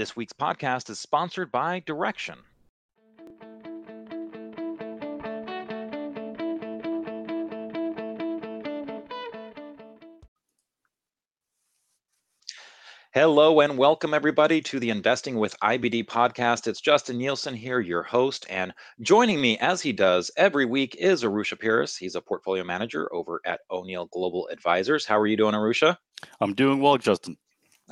This week's podcast is sponsored by Direxion. Hello and welcome everybody to the Investing with IBD podcast. It's Justin Nielsen here, your host, and joining me as he does every week is Arusha Peiris. He's a portfolio manager over at O'Neill Global Advisors. How are you doing, Arusha? I'm doing well, Justin.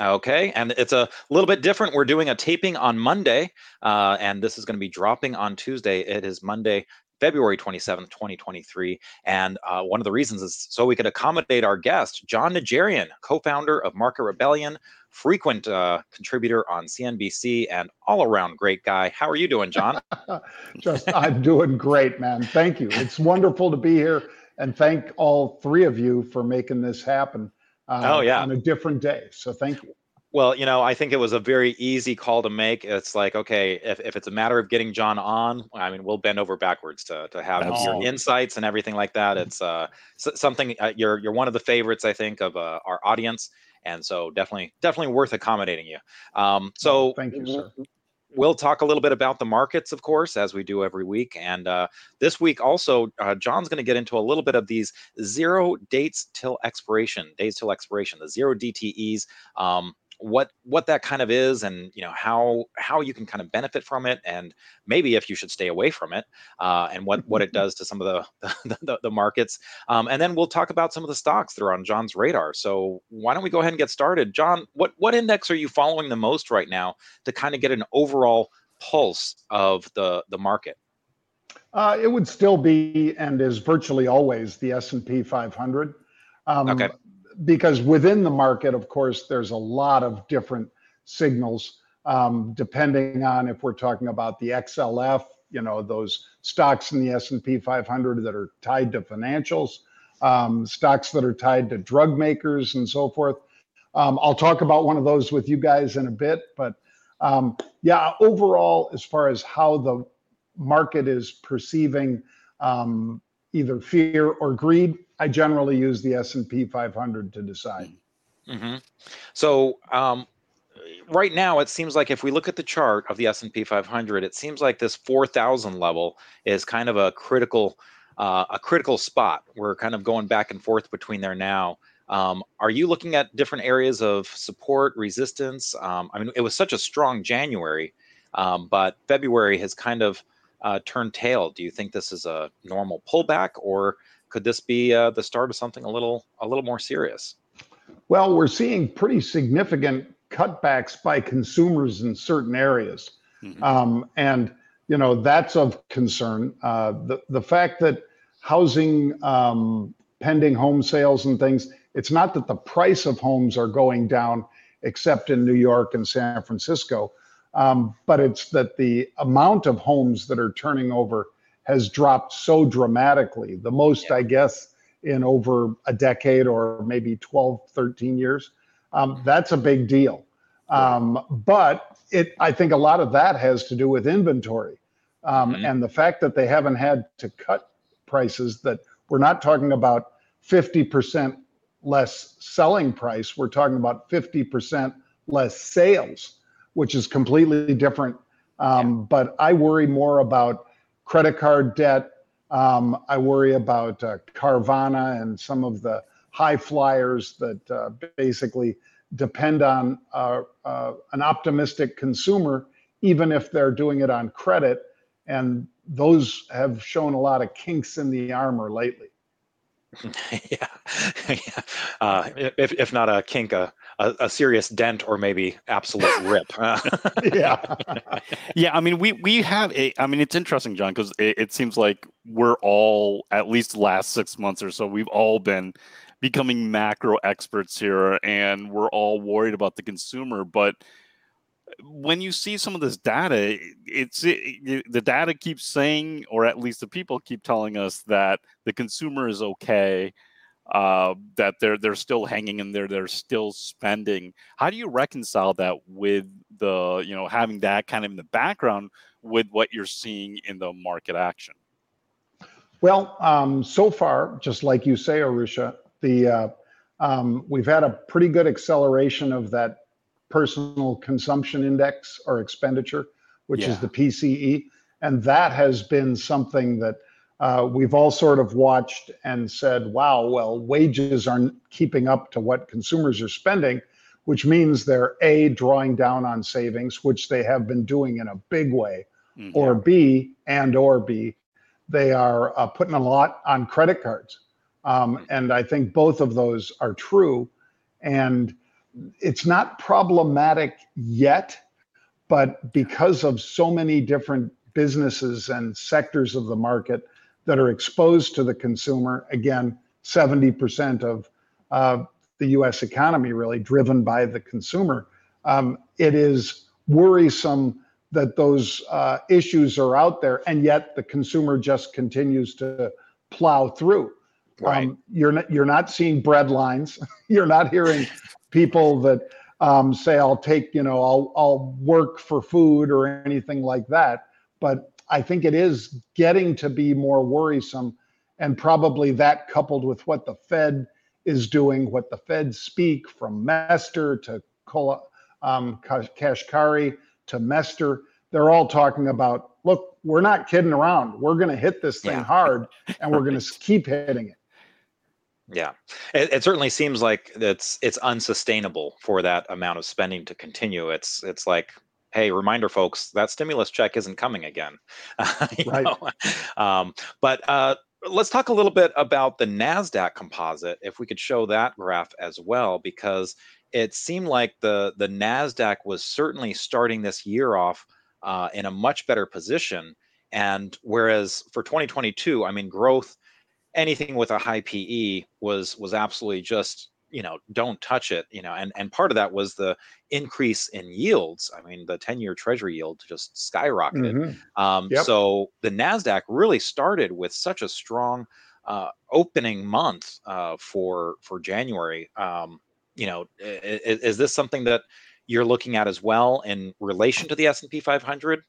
Okay, and it's a little bit different. We're doing a taping on Monday, uh, and this is going to be dropping on Tuesday. It is Monday, February 27th, 2023. And uh, one of the reasons is so we could accommodate our guest, Jon Najarian, co founder of Market Rebellion, frequent uh, contributor on CNBC, and all around great guy. How are you doing, Jon? Just, I'm doing great, man. Thank you. It's wonderful to be here. And thank all three of you for making this happen uh, oh, yeah. on a different day. So thank you. Well, you know, I think it was a very easy call to make. It's like, okay, if, if it's a matter of getting Jon on, I mean, we'll bend over backwards to, to have your insights and everything like that. It's uh, something uh, you're you're one of the favorites, I think, of uh, our audience, and so definitely definitely worth accommodating you. Um, so thank you, sir. We'll talk a little bit about the markets, of course, as we do every week. And uh, this week, also, uh, Jon's going to get into a little bit of these zero dates till expiration, days till expiration, the zero DTEs. Um, what what that kind of is and you know how how you can kind of benefit from it and maybe if you should stay away from it uh, and what what it does to some of the the, the, the markets um, and then we'll talk about some of the stocks that are on jon's radar. So why don't we go ahead and get started? Jon what what index are you following the most right now to kind of get an overall pulse of the the market? Uh, it would still be and is virtually always the s&p 500 um, okay because within the market, of course, there's a lot of different signals um, depending on if we're talking about the XLF, you know, those stocks in the S&P 500 that are tied to financials, um, stocks that are tied to drug makers and so forth. Um, I'll talk about one of those with you guys in a bit, but um, yeah, overall, as far as how the market is perceiving um, either fear or greed, I generally use the S&P 500 to decide. Mm-hmm. So um, right now, it seems like if we look at the chart of the S&P 500, it seems like this 4,000 level is kind of a critical uh, a critical spot. We're kind of going back and forth between there now. Um, are you looking at different areas of support, resistance? Um, I mean, it was such a strong January, um, but February has kind of uh, turned tail. Do you think this is a normal pullback, or could this be uh, the start of something a little a little more serious? Well, we're seeing pretty significant cutbacks by consumers in certain areas, mm-hmm. um, and you know that's of concern. Uh, the the fact that housing, um, pending home sales and things, it's not that the price of homes are going down, except in New York and San Francisco, um, but it's that the amount of homes that are turning over has dropped so dramatically, the most, yeah. I guess, in over a decade or maybe 12, 13 years. Um, that's a big deal. Um, but it, I think a lot of that has to do with inventory um, mm-hmm. and the fact that they haven't had to cut prices. That we're not talking about 50% less selling price. We're talking about 50% less sales, which is completely different. Um, yeah. But I worry more about credit card debt. Um, I worry about uh, Carvana and some of the high flyers that uh, basically depend on uh, uh, an optimistic consumer, even if they're doing it on credit. And those have shown a lot of kinks in the armor lately. yeah, yeah. Uh, if if not a kink, a, a, a serious dent or maybe absolute rip. yeah, yeah. I mean, we we have a. I mean, it's interesting, John, because it, it seems like we're all at least last six months or so, we've all been becoming macro experts here, and we're all worried about the consumer, but when you see some of this data, it's it, it, the data keeps saying, or at least the people keep telling us that the consumer is okay, uh, that they're they're still hanging in there, they're still spending. How do you reconcile that with the you know having that kind of in the background with what you're seeing in the market action? Well, um, so far, just like you say, Arusha, the uh, um, we've had a pretty good acceleration of that personal consumption index or expenditure, which Yeah. is the PCE. And that has been something that uh, we've all sort of watched and said, wow, well, wages aren't keeping up to what consumers are spending, which means they're A, drawing down on savings, which they have been doing in a big way, Mhm. or B, and or B, they are uh, putting a lot on credit cards. Um, and I think both of those are true. And it's not problematic yet, but because of so many different businesses and sectors of the market that are exposed to the consumer, again, 70% of uh, the US economy really driven by the consumer, um, it is worrisome that those uh, issues are out there and yet the consumer just continues to plow through. Right. Um, you're not you're not seeing bread lines. you're not hearing people that um, say, "I'll take you know I'll I'll work for food" or anything like that. But I think it is getting to be more worrisome, and probably that coupled with what the Fed is doing, what the Fed speak from Mester to Kola, um, Kashkari to Mester, they're all talking about, look, we're not kidding around. We're going to hit this thing Yeah. hard, and we're going to keep hitting it. Yeah, it, it certainly seems like it's it's unsustainable for that amount of spending to continue. It's it's like, hey, reminder, folks, that stimulus check isn't coming again. Right. Um, but uh, let's talk a little bit about the Nasdaq Composite. If we could show that graph as well, because it seemed like the the Nasdaq was certainly starting this year off uh, in a much better position. And whereas for 2022, I mean, growth anything with a high PE was was absolutely just you know don't touch it you know and and part of that was the increase in yields i mean the 10 year treasury yield just skyrocketed Mhm. um, Yep. so the nasdaq really started with such a strong uh, opening month uh, for for january um, you know i- i- is this something that you're looking at as well in relation to the s&p 500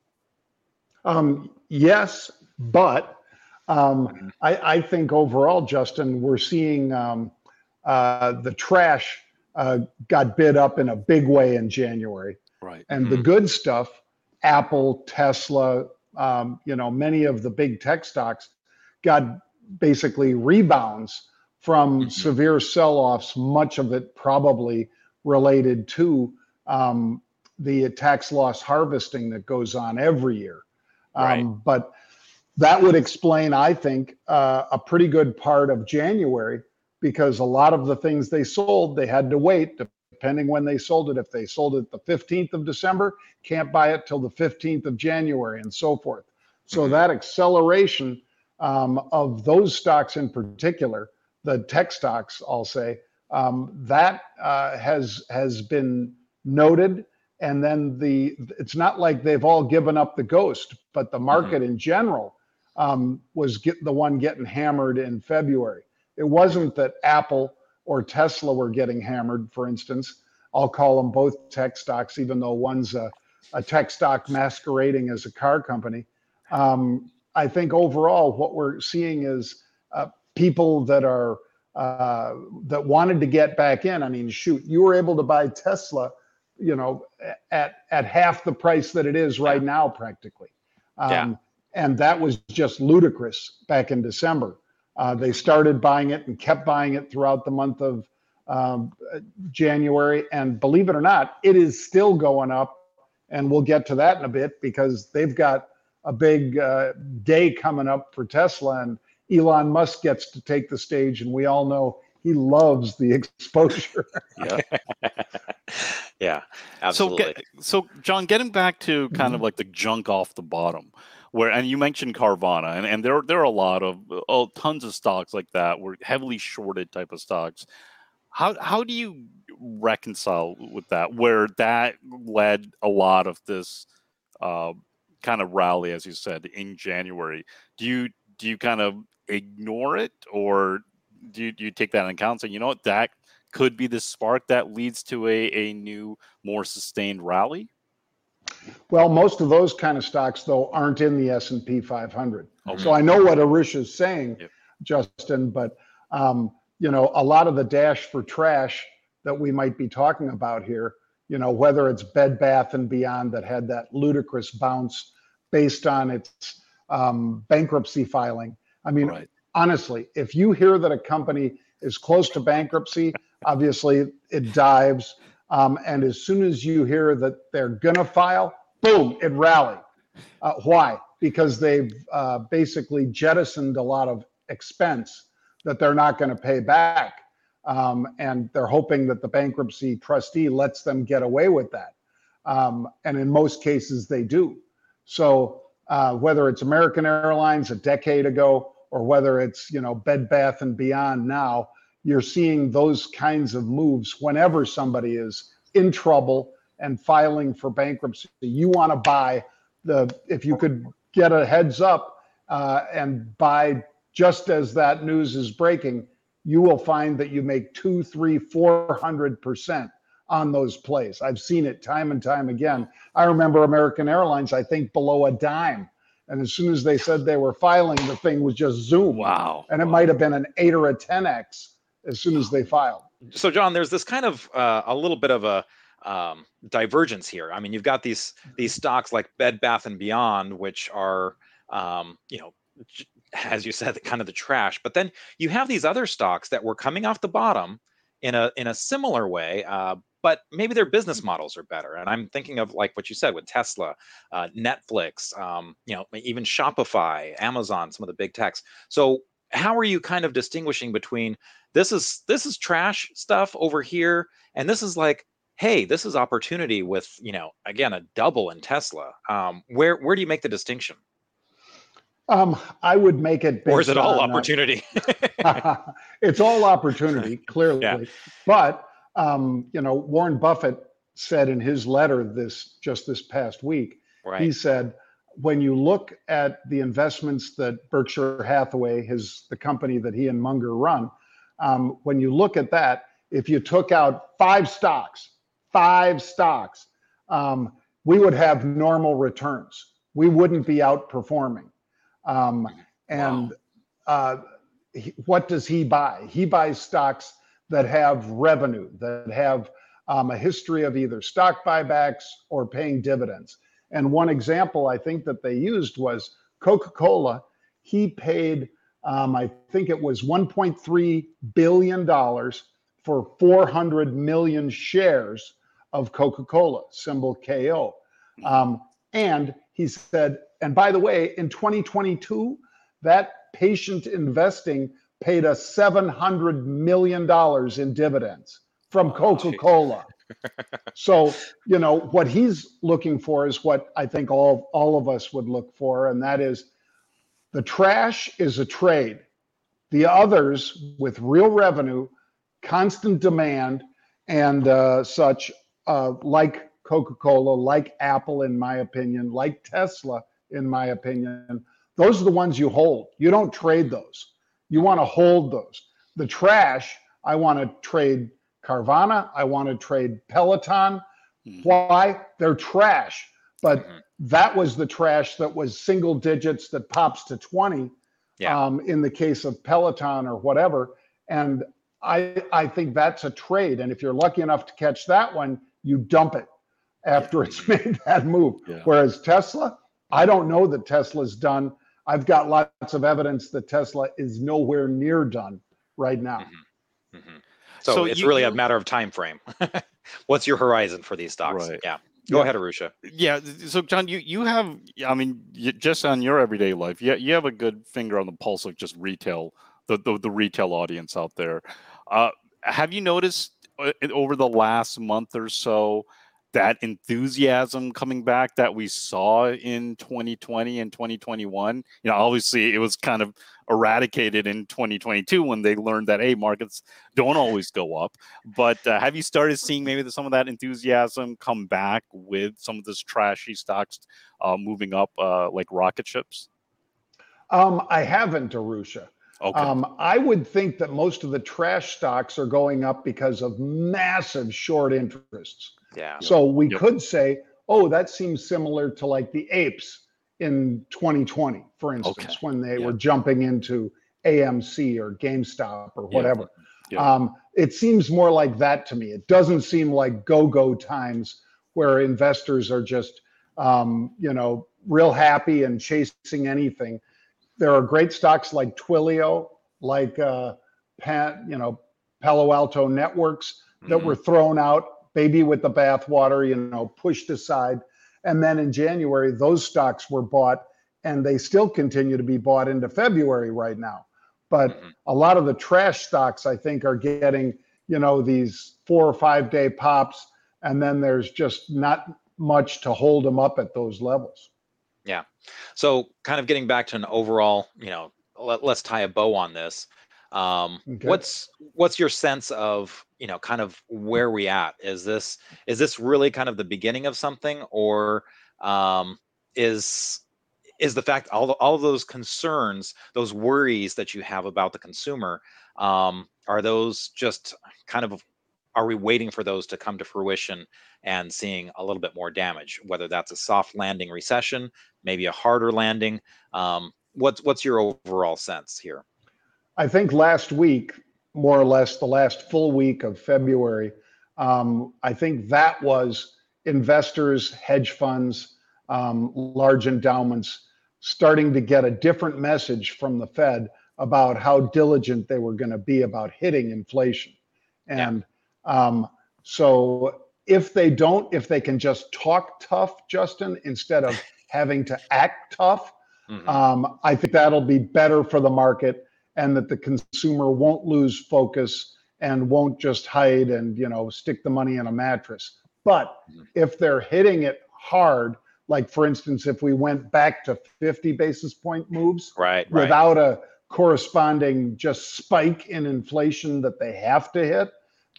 Um, yes, but um, Mhm. I, I think overall, Justin, we're seeing um, uh, the trash uh, got bid up in a big way in January, Right. and the Mhm. good stuff, Apple, Tesla, um, you know, many of the big tech stocks got basically rebounds from Mhm. severe sell-offs. Much of it probably related to um, the tax loss harvesting that goes on every year. Right. Um, but that would explain, I think, uh, a pretty good part of January because a lot of the things they sold, they had to wait depending when they sold it. If they sold it the 15th of December, can't buy it till the 15th of January and so forth. So Mhm. that acceleration um, of those stocks in particular, the tech stocks, I'll say, um, that uh, has has been noted. And then the it's not like they've all given up the ghost, but the market in general um, was get the one getting hammered in February. It wasn't that Apple or Tesla were getting hammered, for instance. I'll call them both tech stocks, even though one's a, a tech stock masquerading as a car company. Um, I think overall, what we're seeing is uh, people that are uh, that wanted to get back in. I mean, shoot, you were able to buy Tesla, you know, at at half the price that it is right now, practically. Um, Yeah. And that was just ludicrous back in December. Uh, they started buying it and kept buying it throughout the month of um, uh, January. And believe it or not, it is still going up. And we'll get to that in a bit because they've got a big uh, day coming up for Tesla. And Elon Musk gets to take the stage. And we all know he loves the exposure. Yeah. yeah absolutely So, get, so Jon, getting back to kind of like the junk off the bottom, where and you mentioned Carvana, and, and there there are a lot of oh, tons of stocks like that were heavily shorted type of stocks. How how do you reconcile with that? Where that led a lot of this uh, kind of rally, as you said, in January. Do you do you kind of ignore it, or do you, do you take that into account? And you know what, that could be the spark that leads to a, a new, more sustained rally. Well, most of those kind of stocks, though, aren't in the S and P 500. Okay. So I know what Arusha is saying, Yep. Justin, but um, you know, a lot of the dash for trash that we might be talking about here you know, whether it's Bed Bath and Beyond that had that ludicrous bounce based on its um, bankruptcy filing. I mean, right. honestly, if you hear that a company is close to bankruptcy, obviously it dives. Um, and as soon as you hear that they're going to file, boom, it rallied. Uh, why? Because they've uh, basically jettisoned a lot of expense that they're not going to pay back. Um, and they're hoping that the bankruptcy trustee lets them get away with that. Um, and in most cases, they do. So uh, whether it's American Airlines a decade ago or whether it's you know Bed Bath and Beyond now, you're seeing those kinds of moves whenever somebody is in trouble and filing for bankruptcy. You want to buy the if you could get a heads up uh, and buy just as that news is breaking, you will find that you make two, three, four hundred percent on those plays. I've seen it time and time again. I remember American Airlines, I think below a dime. And as soon as they said they were filing, the thing was just zoom. Wow. And it wow. might have been an eight or a 10x as soon as they filed. So, Jon, there's this kind of uh, a little bit of a um, divergence here. I mean, you've got these these stocks like Bed Bath and Beyond, which are um, you know as you said, kind of the trash. But then you have these other stocks that were coming off the bottom in a in a similar way, uh, but maybe their business models are better. And I'm thinking of like what you said with Tesla, uh, Netflix, um, you know, even Shopify, Amazon, some of the big techs. So how are you kind of distinguishing between this is this is trash stuff over here, and this is like, hey, this is opportunity with you know, again, a double in Tesla. Um, where where do you make the distinction? Um, I would make it. or is it all on, uh, opportunity? it's all opportunity, clearly. Yeah. But um, you know, Warren Buffett said in his letter this just this past week, right. he said, when you look at the investments that Berkshire Hathaway, his the company that he and Munger run, um, when you look at that, if you took out five stocks, five stocks, um, we would have normal returns. We wouldn't be outperforming. Um, and wow. uh, he, what does he buy? He buys stocks that have revenue, that have um, a history of either stock buybacks or paying dividends. And one example I think that they used was Coca Cola. He paid, um, I think it was $1.3 billion for 400 million shares of Coca Cola, symbol KO. Um, and he said and by the way, in 2022, that patient investing paid us $700 million in dividends from Coca Cola. so, you know, what he's looking for is what I think all, all of us would look for, and that is the trash is a trade. The others with real revenue, constant demand, and uh, such, uh, like Coca Cola, like Apple, in my opinion, like Tesla, in my opinion. Those are the ones you hold. You don't trade those. You want to hold those. The trash, I want to trade Carvana. I want to trade Peloton. Mm-hmm. Why? They're trash. But mm-hmm. that was the trash that was single digits that pops to 20 yeah. um, in the case of Peloton or whatever. And I, I think that's a trade. And if you're lucky enough to catch that one, you dump it after it's made that move. Yeah. Whereas Tesla, I don't know that Tesla's done. I've got lots of evidence that Tesla is nowhere near done right now. Mm-hmm. Mm-hmm. So, so, it's you, really a matter of time frame. What's your horizon for these stocks? Right. Yeah. Go yeah. ahead, Arusha. Yeah. So, Jon, you you have, I mean, just on your everyday life, you, you have a good finger on the pulse of just retail, the the, the retail audience out there. Uh, have you noticed uh, over the last month or so that enthusiasm coming back that we saw in 2020 and 2021 you know obviously it was kind of eradicated in 2022 when they learned that hey markets don't always go up but uh, have you started seeing maybe some of that enthusiasm come back with some of this trashy stocks uh, moving up uh, like rocket ships um, i haven't arusha Okay. Um, I would think that most of the trash stocks are going up because of massive short interests. Yeah. So we yep. could say, oh, that seems similar to like the apes in 2020, for instance, okay. when they yep. were jumping into AMC or GameStop or whatever. Yep. Yeah. Um, it seems more like that to me. It doesn't seem like go-go times where investors are just, um, you know, real happy and chasing anything. There are great stocks like Twilio, like uh, Pan, you know, Palo Alto Networks that mm-hmm. were thrown out, baby with the bathwater, you know, pushed aside. And then in January, those stocks were bought and they still continue to be bought into February right now. But mm-hmm. a lot of the trash stocks, I think, are getting, you know, these four or five day pops, and then there's just not much to hold them up at those levels. Yeah. So, kind of getting back to an overall, you know, let, us tie a bow on this. Um, okay. What's what's your sense of, you know, kind of where we at? Is this is this really kind of the beginning of something, or um, is is the fact all all of those concerns, those worries that you have about the consumer, um, are those just kind of are we waiting for those to come to fruition and seeing a little bit more damage? Whether that's a soft landing recession, maybe a harder landing. Um, what's what's your overall sense here? I think last week, more or less, the last full week of February, um, I think that was investors, hedge funds, um, large endowments starting to get a different message from the Fed about how diligent they were going to be about hitting inflation. And yeah. um, so if they don't, if they can just talk tough, Justin, instead of having to act tough, mm-hmm. um, I think that'll be better for the market and that the consumer won't lose focus and won't just hide and you know stick the money in a mattress. But mm-hmm. if they're hitting it hard, like for instance, if we went back to 50 basis point moves right, right. without a corresponding just spike in inflation that they have to hit,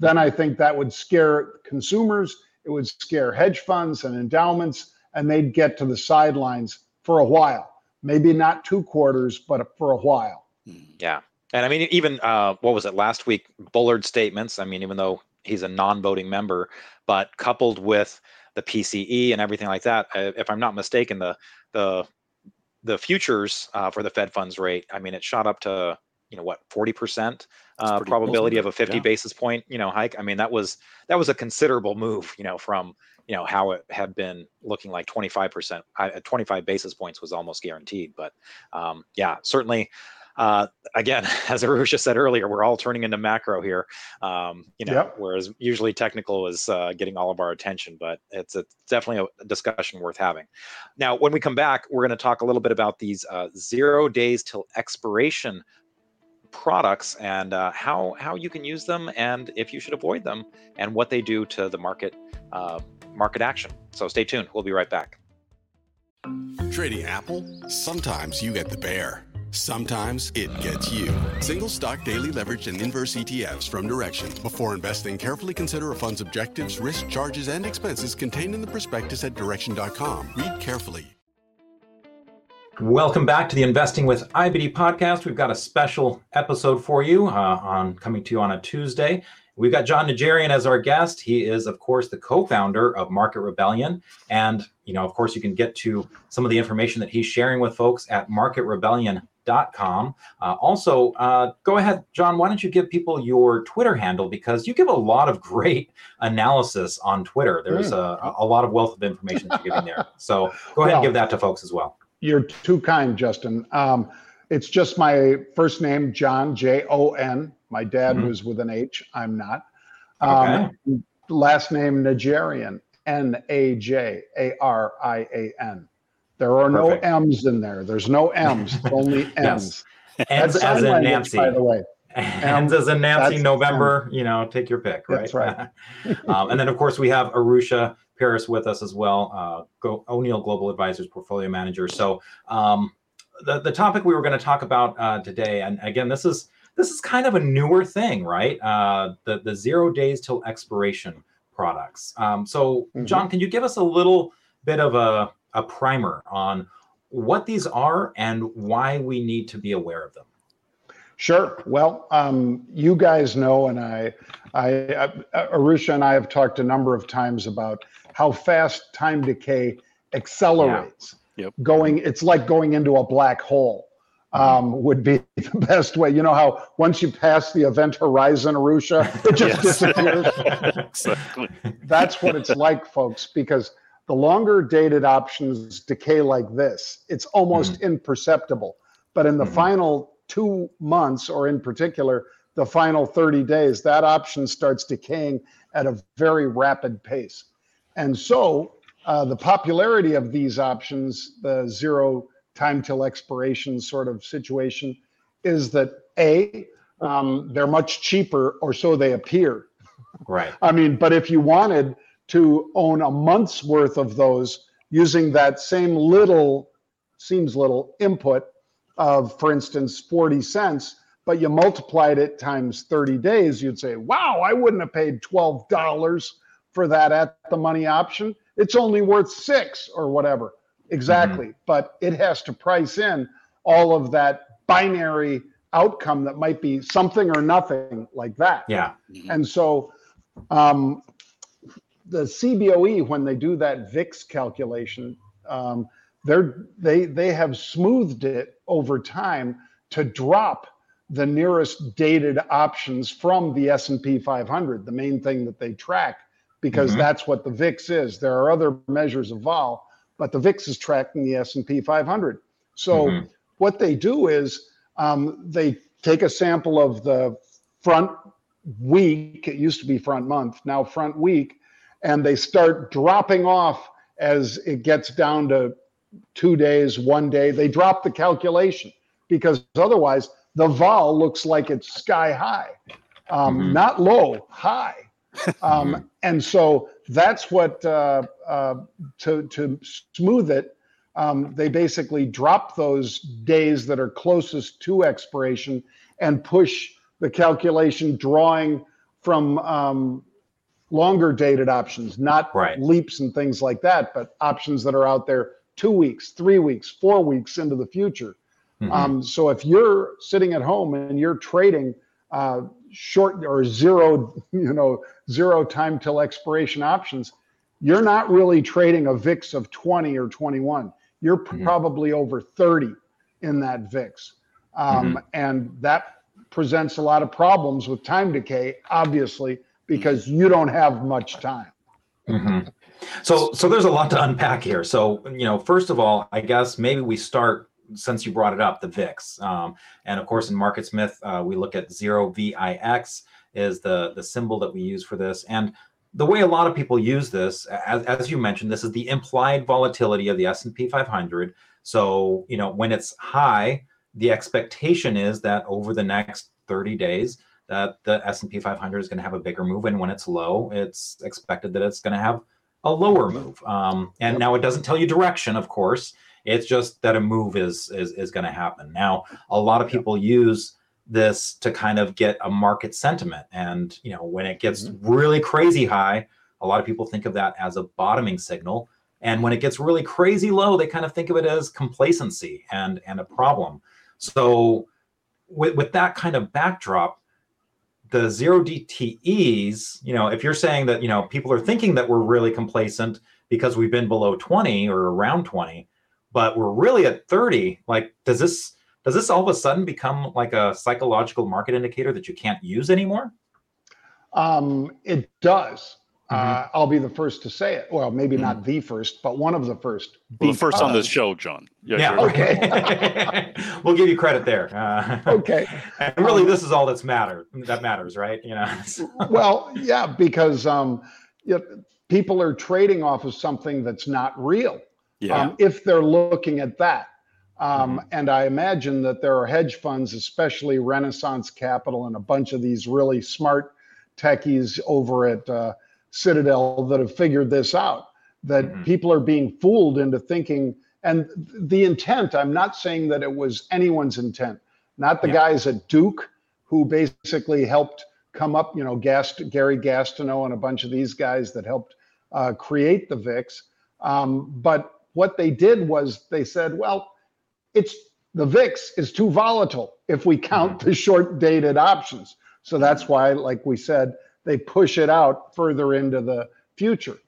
then I think that would scare consumers, it would scare hedge funds and endowments, and they'd get to the sidelines for a while. Maybe not two quarters, but for a while. Yeah. And I mean, even uh, what was it last week? Bullard statements. I mean, even though he's a non voting member, but coupled with the PCE and everything like that. If I'm not mistaken, the the the futures uh, for the Fed funds rate, I mean, it shot up to you know what 40 percent uh, probability of a 50 yeah. basis point you know hike. I mean, that was that was a considerable move, you know, from you know how it had been looking like 25 percent, 25 basis points was almost guaranteed. But um, yeah, certainly uh, again, as Arusha said earlier, we're all turning into macro here. Um, you know, yep. whereas usually technical is uh, getting all of our attention, but it's, a, definitely a discussion worth having. Now, when we come back, we're going to talk a little bit about these uh, zero days till expiration products and uh, how how you can use them and if you should avoid them and what they do to the market uh, market action. So stay tuned. We'll be right back. Trading Apple. Sometimes you get the bear. Sometimes it gets you. Single stock daily leveraged and inverse ETFs from Direxion. Before investing, carefully consider a fund's objectives, risk, charges, and expenses contained in the prospectus at direxion.com. Read carefully. Welcome back to the Investing with IBD podcast. We've got a special episode for you uh, on coming to you on a Tuesday. We've got Jon Najarian as our guest. He is, of course, the co-founder of Market Rebellion, and you know, of course, you can get to some of the information that he's sharing with folks at marketrebellion.com. Uh, also, uh, go ahead, Jon. Why don't you give people your Twitter handle because you give a lot of great analysis on Twitter. There's mm. a, a, lot of wealth of information that you're giving there. So go ahead well, and give that to folks as well. You're too kind, Justin. Um, it's just my first name, Jon J O N. My dad mm-hmm. was with an H. I'm not. Um, okay. Last name Najarian. N A J A R I A N. There are Perfect. no M's in there. There's no M's, only M's. Yes. as in Nancy. By the way. Ends as in Nancy, November, M. you know, take your pick, right? That's right. um, and then, of course, we have Arusha Peiris with us as well, uh, Go, O'Neill Global Advisors Portfolio Manager. So, um, the, the topic we were going to talk about uh, today, and again, this is this is kind of a newer thing, right? Uh, the the zero days till expiration products. Um, so, mm-hmm. Jon, can you give us a little bit of a a primer on what these are and why we need to be aware of them. Sure. Well, um, you guys know, and I, I, uh, Arusha and I have talked a number of times about how fast time decay accelerates. Yeah. Yep. Going, it's like going into a black hole. Um, would be the best way. You know how once you pass the event horizon, Arusha, it just disappears. exactly. That's what it's like, folks, because the longer dated options decay like this, it's almost mm-hmm. imperceptible. But in the mm-hmm. final two months, or in particular, the final 30 days, that option starts decaying at a very rapid pace. And so uh, the popularity of these options, the zero time till expiration sort of situation, is that A, um, they're much cheaper, or so they appear. Right. I mean, but if you wanted to own a month's worth of those using that same little, seems little input of, for instance, 40 cents, but you multiplied it times 30 days, you'd say, wow, I wouldn't have paid $12 for that at the money option. It's only worth six or whatever. Exactly. Mm-hmm. But it has to price in all of that binary outcome that might be something or nothing like that. Yeah. Mm-hmm. And so um, the CBOE, when they do that VIX calculation, um, they're, they, they have smoothed it over time to drop the nearest dated options from the S&P 500, the main thing that they track, because mm-hmm. that's what the VIX is. There are other measures of vol, but the VIX is tracking the S&P 500. So mm-hmm. what they do is um, they take a sample of the front week. It used to be front month, now front week, and they start dropping off as it gets down to two days, one day. They drop the calculation because otherwise the vol looks like it's sky high, um, mm-hmm. not low, high. Um, and so that's what uh, uh, to to smooth it. Um, they basically drop those days that are closest to expiration and push the calculation drawing from um, longer dated options, not right. leaps and things like that, but options that are out there two weeks, three weeks, four weeks into the future. Mm-hmm. Um, so if you're sitting at home and you're trading uh, short or zero, you know, zero time till expiration options, you're not really trading a VIX of 20 or 21. You're mm-hmm. probably over 30 in that VIX. Um, mm-hmm. And that presents a lot of problems with time decay, obviously, because you don't have much time. Mm-hmm. So, so there's a lot to unpack here. So, you know, first of all, I guess maybe we start since you brought it up, the VIX. Um, and of course, in MarketSmith, uh, we look at zero VIX is the the symbol that we use for this. And the way a lot of people use this, as, as you mentioned, this is the implied volatility of the S&P 500. So, you know, when it's high, the expectation is that over the next 30 days, that the S&P 500 is going to have a bigger move, and when it's low, it's expected that it's going to have a lower move. Um, and now it doesn't tell you direction, of course. It's just that a move is is is going to happen. Now, a lot of people use this to kind of get a market sentiment, and you know when it gets mm-hmm. really crazy high, a lot of people think of that as a bottoming signal. And when it gets really crazy low, they kind of think of it as complacency and and a problem. So with, with that kind of backdrop, the zero DTEs, you know, if you're saying that, you know, people are thinking that we're really complacent because we've been below 20 or around 20, but we're really at 30 like does this does this all of a sudden become like a psychological market indicator that you can't use anymore? Um, it does. Mm-hmm. uh, i'll be the first to say it. Well maybe mm-hmm. not the first but one of the first. Well, the first on this show jon. Yeah, yeah sure. okay. We'll give you credit there. Uh, okay. And really um, this is all that's matter that matters right? You know well yeah because um, you know, people are trading off of something that's not real yeah. um, if they're looking at that. Um, mm-hmm. And I imagine that there are hedge funds, especially Renaissance Capital and a bunch of these really smart techies over at uh, Citadel that have figured this out. That mm-hmm. people are being fooled into thinking, and the intent, I'm not saying that it was anyone's intent, not the yeah. guys at Duke who basically helped come up, you know, Gast- Gary Gastineau and a bunch of these guys that helped uh, create the VIX. Um, but what they did was they said, well, it's the VIX is too volatile if we count mm-hmm. the short dated options. So that's why, like we said, they push it out further into the future.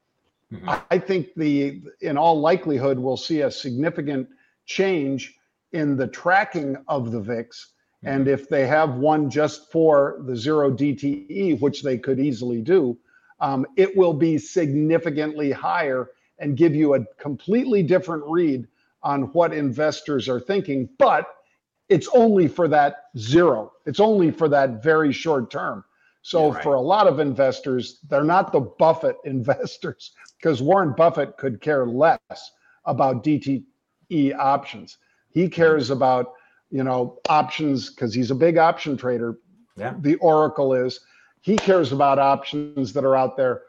Mm-hmm. I think the in all likelihood we'll see a significant change in the tracking of the VIX. And if they have one just for the zero DTE, which they could easily do, um, it will be significantly higher and give you a completely different read on what investors are thinking. But it's only for that zero, it's only for that very short term. So Yeah, right. for a lot of investors, they're not the Buffett investors because Warren Buffett could care less about DTE options. He cares about, you know, options because he's a big option trader. Yeah. The Oracle is. He cares about options that are out there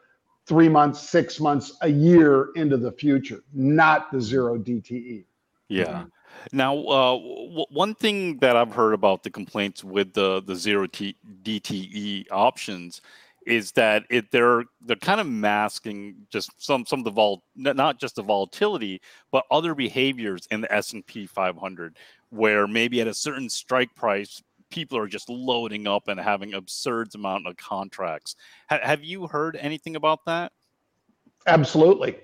three months, six months, a year into the future, not the zero. DTE. Yeah. Now, uh, w- one thing that I've heard about the complaints with the the zero T- DTE options is that it they're they're kind of masking just some some of the vol not just the volatility but other behaviors in the S and P 500 where maybe at a certain strike price people are just loading up and having absurd amount of contracts. Ha- have you heard anything about that? Absolutely.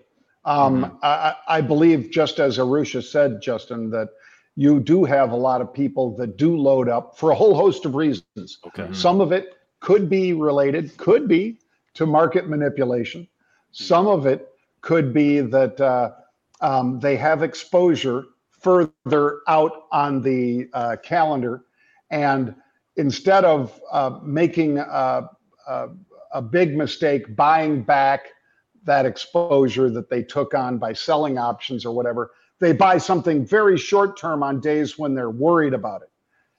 Um, I, I I believe, just as Arusha said, Justin, that you do have a lot of people that do load up for a whole host of reasons. Okay. Mhm. Some of it could be related, could be to market manipulation. Some of it could be that uh, um, they have exposure further out on the uh, calendar. And instead of uh, making uh, uh, a big mistake buying back that exposure that they took on by selling options or whatever, they buy something very short term on days when they're worried about it.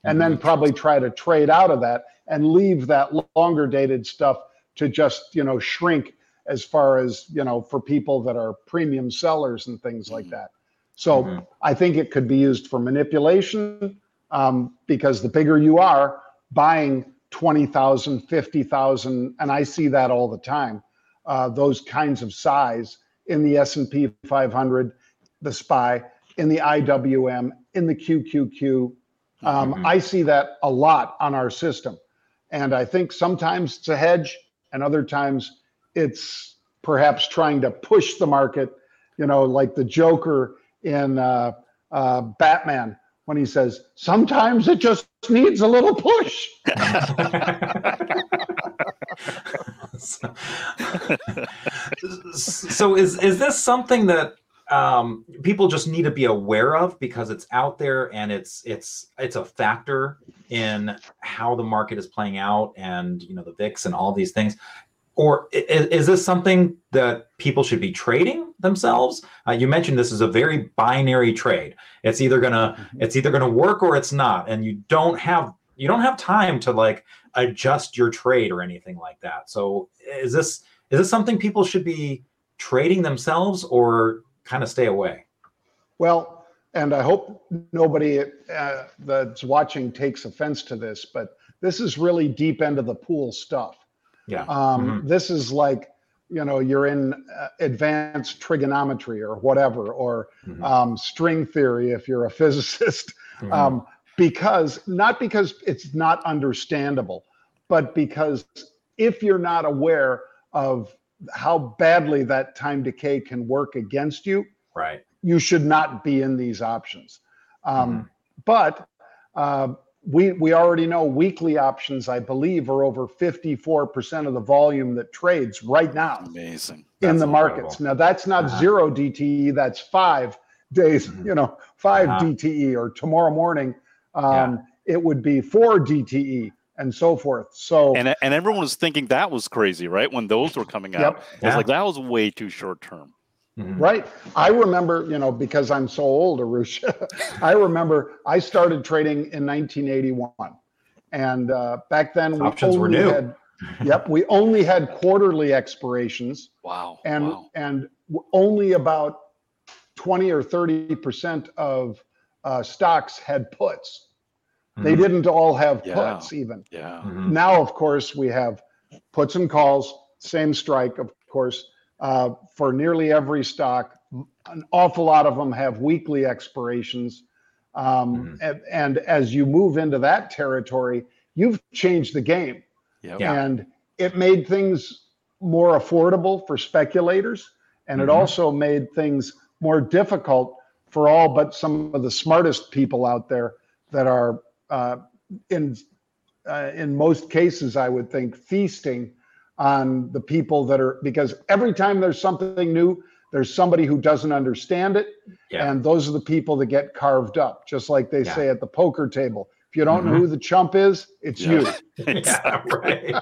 And then probably try to trade out of that and leave that longer dated stuff to just, you know, shrink as far as, you know, for people that are premium sellers and things like that. So Mhm. I think it could be used for manipulation um, because the bigger you are buying 20,000, 50,000, and I see that all the time, uh, those kinds of size in the S&P 500, the SPY, in the IWM, in the QQQ. Um, Mhm. I see that a lot on our system. And I think sometimes it's a hedge and other times it's perhaps trying to push the market, you know, like the Joker in uh, uh, Batman when he says, sometimes it just needs a little push. so, so is is this something that um, people just need to be aware of because it's out there and it's it's it's a factor in how the market is playing out and you know the VIX and all these things, or i- i- is this something that people should be trading themselves? Uh, you mentioned this is a very binary trade. It's either gonna it's either gonna work or it's not, and you don't have you don't have time to like adjust your trade or anything like that. So is this is this something people should be trading themselves or kind of stay away? Well, and I hope nobody uh, that's watching takes offense to this, but this is really deep end of the pool stuff. Yeah. Um, This is like, you know, you're in uh, advanced trigonometry or whatever, or Mhm. um, string theory if you're a physicist. Mhm. Um, because not because it's not understandable, but because if you're not aware of how badly that time decay can work against you, right. you should not be in these options. Um, But uh, we we already know weekly options, I believe, are over 54% of the volume that trades right now Amazing. in That's the incredible. markets. Now that's not Uh-huh. zero DTE, that's five days, Mhm. you know, 5 Uh-huh. DTE, or tomorrow morning um, it would be four DTE and so forth. So And and everyone was thinking that was crazy, right? When those were coming out, Yep. I was Yeah. like, that was way too short term. Mhm. Right. I remember, you know, because I'm so old, Arusha, I remember I started trading in 1981. And uh, back then, we Options were only new. Had, yep, we only had quarterly expirations, Wow. and wow. and only about 20 or 30 percent of uh, stocks had puts. They Mhm. didn't all have Yeah. puts, even. Yeah. Mhm. Now, of course, we have puts and calls, same strike, of course, uh, for nearly every stock. An awful lot of them have weekly expirations. Um, and, and as you move into that territory, you've changed the game. Yep. Yeah. And it made things more affordable for speculators. And Mhm. it also made things more difficult for all but some of the smartest people out there that are uh, in uh, in most cases, I would think feasting on the people that are because every time there's something new, there's somebody who doesn't understand it, yeah. and those are the people that get carved up, just like they yeah. say at the poker table. If you don't mm-hmm. know who the chump is, it's yeah. you. yeah, right.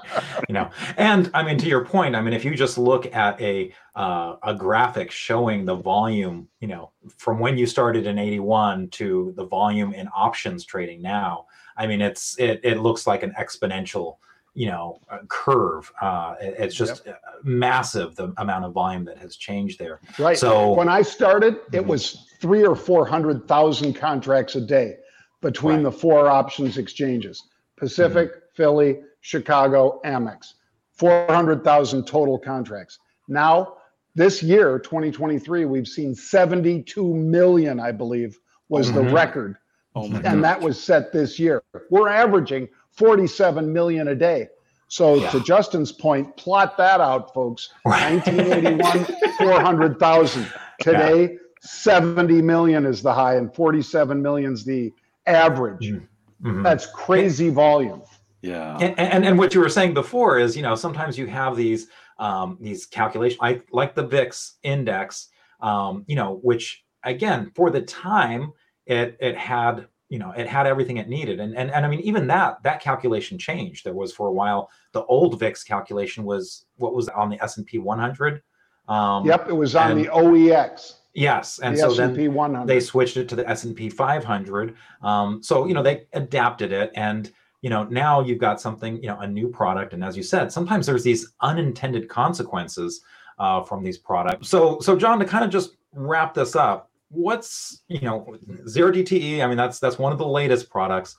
you know, and I mean, to your point, I mean, if you just look at a uh, a graphic showing the volume, you know, from when you started in '81 to the volume in options trading now, I mean, it's it it looks like an exponential you know curve uh, it's just yep. massive the amount of volume that has changed there right so when i started it mm-hmm. was three or four hundred thousand contracts a day between right. the four options exchanges Pacific, mm-hmm. Philly, Chicago, Amex. 400,000 total contracts. Now, this year, 2023, we've seen 72 million, I believe, was mm-hmm. the record. Oh and gosh. that was set this year. We're averaging 47 million a day. So, yeah. to Justin's point, plot that out, folks. 1981, 400,000. Today, yeah. 70 million is the high, and 47 million is the average. Mm-hmm. mm-hmm. That's crazy volume. Yeah. And, and, and what you were saying before is, you know, sometimes you have these um, these calculations, I like the VIX index, um, you know, which again for the time it it had you know it had everything it needed and and, and i mean even that that calculation changed there was for a while the old vix calculation was what was on the s&p 100 um, yep it was on the oex Yes, and the so S&P then 100. they switched it to the S and P 500. Um, so you know they adapted it, and you know now you've got something you know a new product, and as you said, sometimes there's these unintended consequences uh, from these products. So so Jon, to kind of just wrap this up, what's you know zero DTE? I mean that's that's one of the latest products.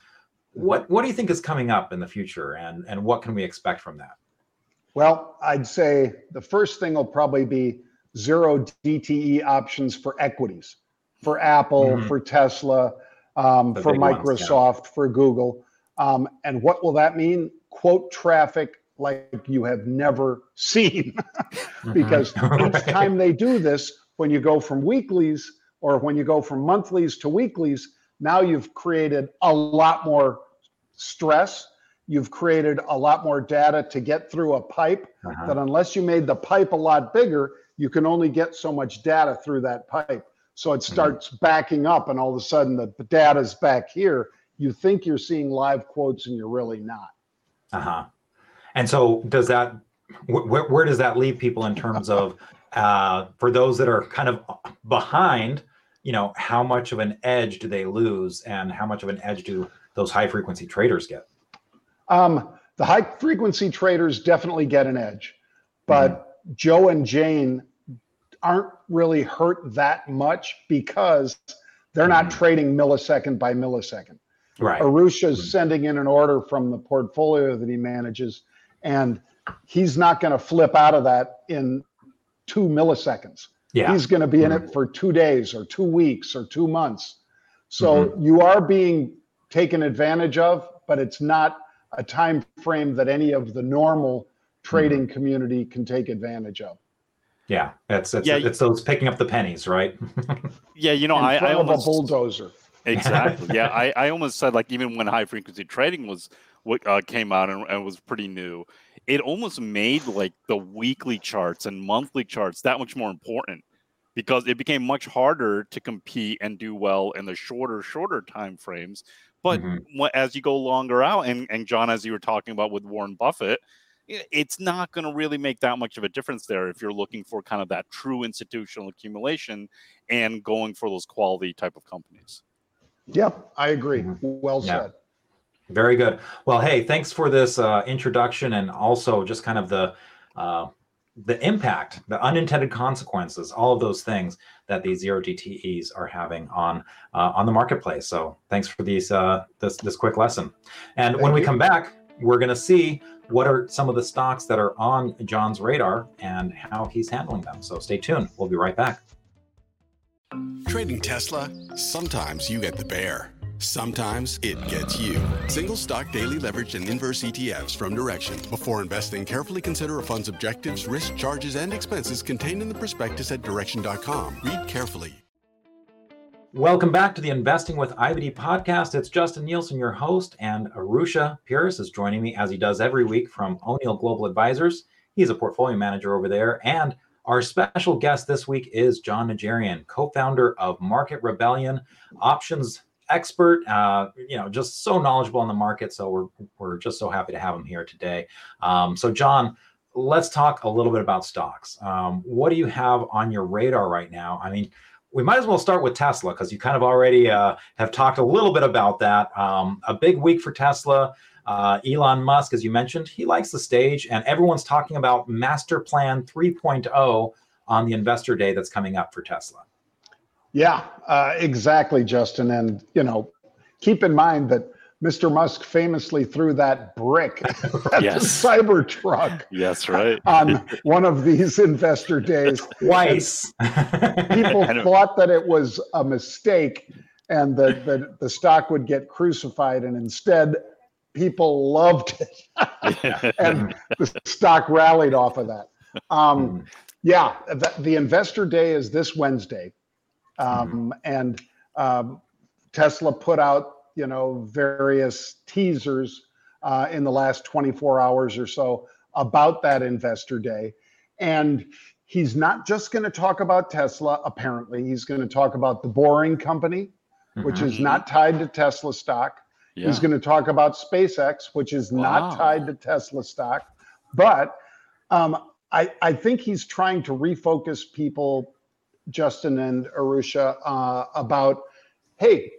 What what do you think is coming up in the future, and and what can we expect from that? Well, I'd say the first thing will probably be zero DTE options for equities for Apple, mm-hmm. for Tesla, um, for Microsoft, ones, yeah. for Google. Um, and what will that mean? Quote traffic like you have never seen. Mm-hmm. because right. each time they do this, when you go from weeklies or when you go from monthlies to weeklies, now you've created a lot more stress. You've created a lot more data to get through a pipe uh-huh. that unless you made the pipe a lot bigger, you can only get so much data through that pipe. So it mm-hmm. starts mm-hmm. backing up, and all of a sudden the, the data's back here. You think you're seeing live quotes, and you're really not. Uh huh. And so does that? Wh- where does that leave people in terms of uh, for those that are kind of behind? You know, how much of an edge do they lose, and how much of an edge do those high frequency traders get? Um, the high frequency traders definitely get an edge, but mm-hmm. Joe and Jane aren't really hurt that much because they're not mm-hmm. trading millisecond by millisecond. Right. Arusha's mm-hmm. sending in an order from the portfolio that he manages, and he's not going to flip out of that in two milliseconds. Yeah. He's going to be in mm-hmm. it for two days or two weeks or two months. So mm-hmm. you are being taken advantage of, but it's not a time frame that any of the normal trading mm-hmm. community can take advantage of. Yeah, it's it's, yeah, it's those picking up the pennies, right? yeah, you know, I, I almost a bulldozer. Exactly. yeah, I, I almost said like even when high frequency trading was what uh, came out and, and was pretty new, it almost made like the weekly charts and monthly charts that much more important because it became much harder to compete and do well in the shorter shorter time frames but mm-hmm. as you go longer out and, and jon as you were talking about with warren buffett it's not going to really make that much of a difference there if you're looking for kind of that true institutional accumulation and going for those quality type of companies. Yep, I agree. Mm-hmm. Well yeah. said. Very good. Well, hey, thanks for this uh, introduction and also just kind of the uh, the impact, the unintended consequences, all of those things that these zero DTEs are having on uh, on the marketplace. So, thanks for these uh, this this quick lesson. And Thank when we come back, we're going to see what are some of the stocks that are on Jon's radar and how he's handling them. So stay tuned. We'll be right back. Trading Tesla, sometimes you get the bear. Sometimes it gets you. Single stock daily leverage and inverse ETFs from Direxion. Before investing, carefully consider a fund's objectives, risk, charges, and expenses contained in the prospectus at direxion.com. Read carefully. Welcome back to the Investing with IBD podcast. It's Justin Nielsen, your host, and Arusha Peiris is joining me as he does every week from O'Neill Global Advisors. He's a portfolio manager over there. And our special guest this week is Jon Najarian, co-founder of Market Rebellion, options expert. Uh, you know, just so knowledgeable on the market. So we're we're just so happy to have him here today. Um, so Jon, let's talk a little bit about stocks. Um, what do you have on your radar right now? I mean we might as well start with Tesla because you kind of already uh, have talked a little bit about that. Um, a big week for Tesla. Uh, Elon Musk, as you mentioned, he likes the stage, and everyone's talking about Master Plan 3.0 on the Investor Day that's coming up for Tesla. Yeah, uh, exactly, Justin. And you know, keep in mind that Mr. Musk famously threw that brick at yes. the Cybertruck. Yes, right. on one of these investor days. Twice. People thought that it was a mistake and that the, the stock would get crucified. And instead, people loved it. and the stock rallied off of that. Um, hmm. yeah, the, the, investor day is this Wednesday. Um, mm. And um, Tesla put out you know, various teasers uh, in the last 24 hours or so about that investor day. And he's not just going to talk about Tesla, apparently. He's going to talk about the Boring Company, mm-hmm. which is not tied to Tesla stock. Yeah. He's going to talk about SpaceX, which is wow. not tied to Tesla stock. But um, I, I think he's trying to refocus people, Justin and Arusha, uh, about hey,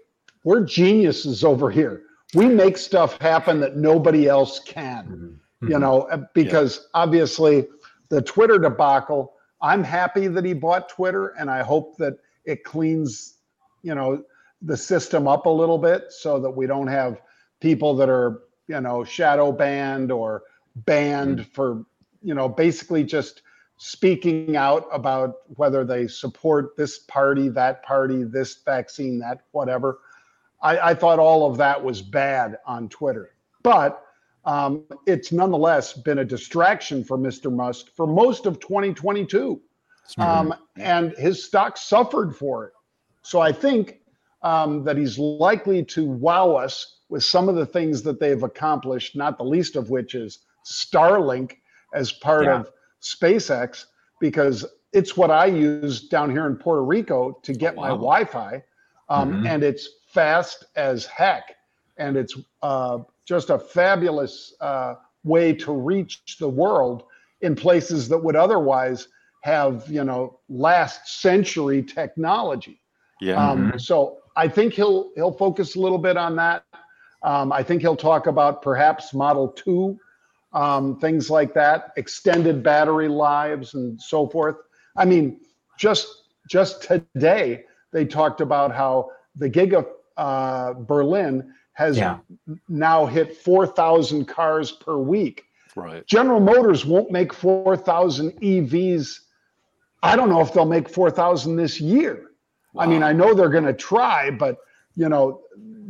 we're geniuses over here. We make stuff happen that nobody else can, mm-hmm. you know, uh, because yeah. obviously the Twitter debacle, I'm happy that he bought Twitter and I hope that it cleans, you know, the system up a little bit so that we don't have people that are, you know, shadow banned or banned mm-hmm. for, you know, basically just speaking out about whether they support this party, that party, this vaccine, that whatever. I, I thought all of that was bad on Twitter. But um, it's nonetheless been a distraction for Mr. Musk for most of 2022. Um, and his stock suffered for it. So I think um, that he's likely to wow us with some of the things that they've accomplished, not the least of which is Starlink as part yeah. of SpaceX, because it's what I use down here in Puerto Rico to get oh, wow. my Wi Fi. Um, mm-hmm. And it's fast as heck. And it's uh, just a fabulous uh, way to reach the world in places that would otherwise have, you know, last century technology. Yeah. Um, mm-hmm. So I think he'll he'll focus a little bit on that. Um, I think he'll talk about perhaps Model Two, um, things like that, extended battery lives and so forth. I mean, just just today they talked about how the Giga uh, Berlin has yeah. now hit 4,000 cars per week. Right. General Motors won't make 4,000 EVs. I don't know if they'll make 4,000 this year. Wow. I mean, I know they're going to try, but you know,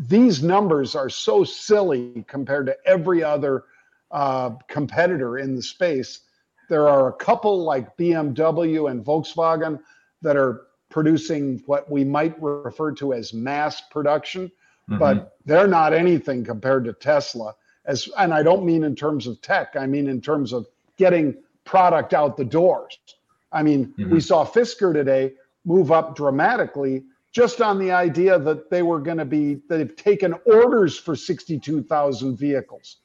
these numbers are so silly compared to every other uh, competitor in the space. There are a couple like BMW and Volkswagen that are producing what we might refer to as mass production, mm-hmm. but they're not anything compared to Tesla. As and I don't mean in terms of tech, I mean in terms of getting product out the doors. I mean, mm-hmm. we saw Fisker today move up dramatically just on the idea that they were going to be they've taken orders for 62,000 vehicles.